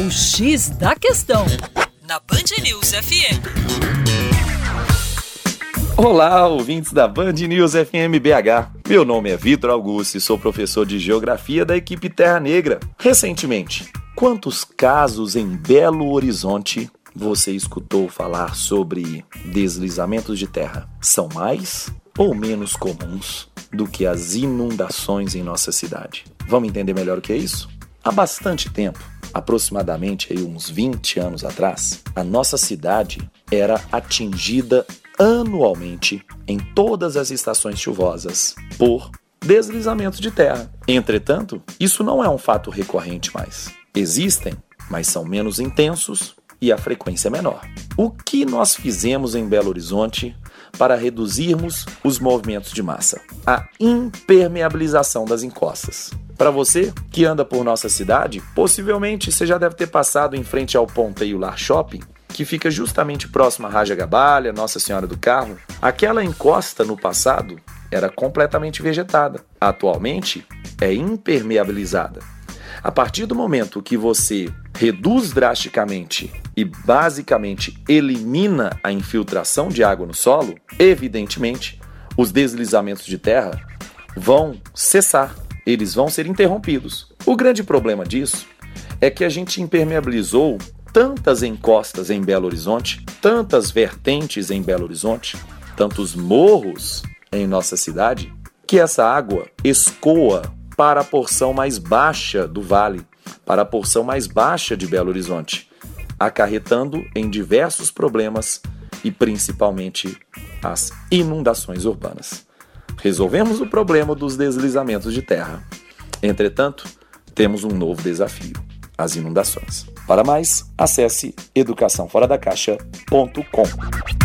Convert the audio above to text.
O X da Questão, na Band News FM. Olá, ouvintes da Band News FM BH. Meu nome é Vitor Augusto e sou professor de Geografia da equipe Terra Negra. Recentemente, quantos casos em Belo Horizonte você escutou falar sobre deslizamentos de terra? São mais ou menos comuns do que as inundações em nossa cidade? Vamos entender melhor o que é isso? Há bastante tempo, aproximadamente aí uns 20 anos atrás, a nossa cidade era atingida anualmente em todas as estações chuvosas por deslizamentos de terra. Entretanto, isso não é um fato recorrente mais. Existem, mas são menos intensos e a frequência é menor. O que nós fizemos em Belo Horizonte para reduzirmos os movimentos de massa? A impermeabilização das encostas. Para você que anda por nossa cidade, possivelmente você já deve ter passado em frente ao Ponteio Lar Shopping, que fica justamente próximo à Raja Gabalha, Nossa Senhora do Carmo. Aquela encosta no passado era completamente vegetada. Atualmente é impermeabilizada. A partir do momento que você reduz drasticamente e basicamente elimina a infiltração de água no solo, evidentemente os deslizamentos de terra vão cessar, eles vão ser interrompidos. O grande problema disso é que a gente impermeabilizou tantas encostas em Belo Horizonte, tantas vertentes em Belo Horizonte, tantos morros em nossa cidade, que essa água escoa para a porção mais baixa do vale, para a porção mais baixa de Belo Horizonte, acarretando em diversos problemas e principalmente as inundações urbanas. Resolvemos o problema dos deslizamentos de terra. Entretanto, temos um novo desafio: as inundações. Para mais, acesse educaçãoforadacaixa.com.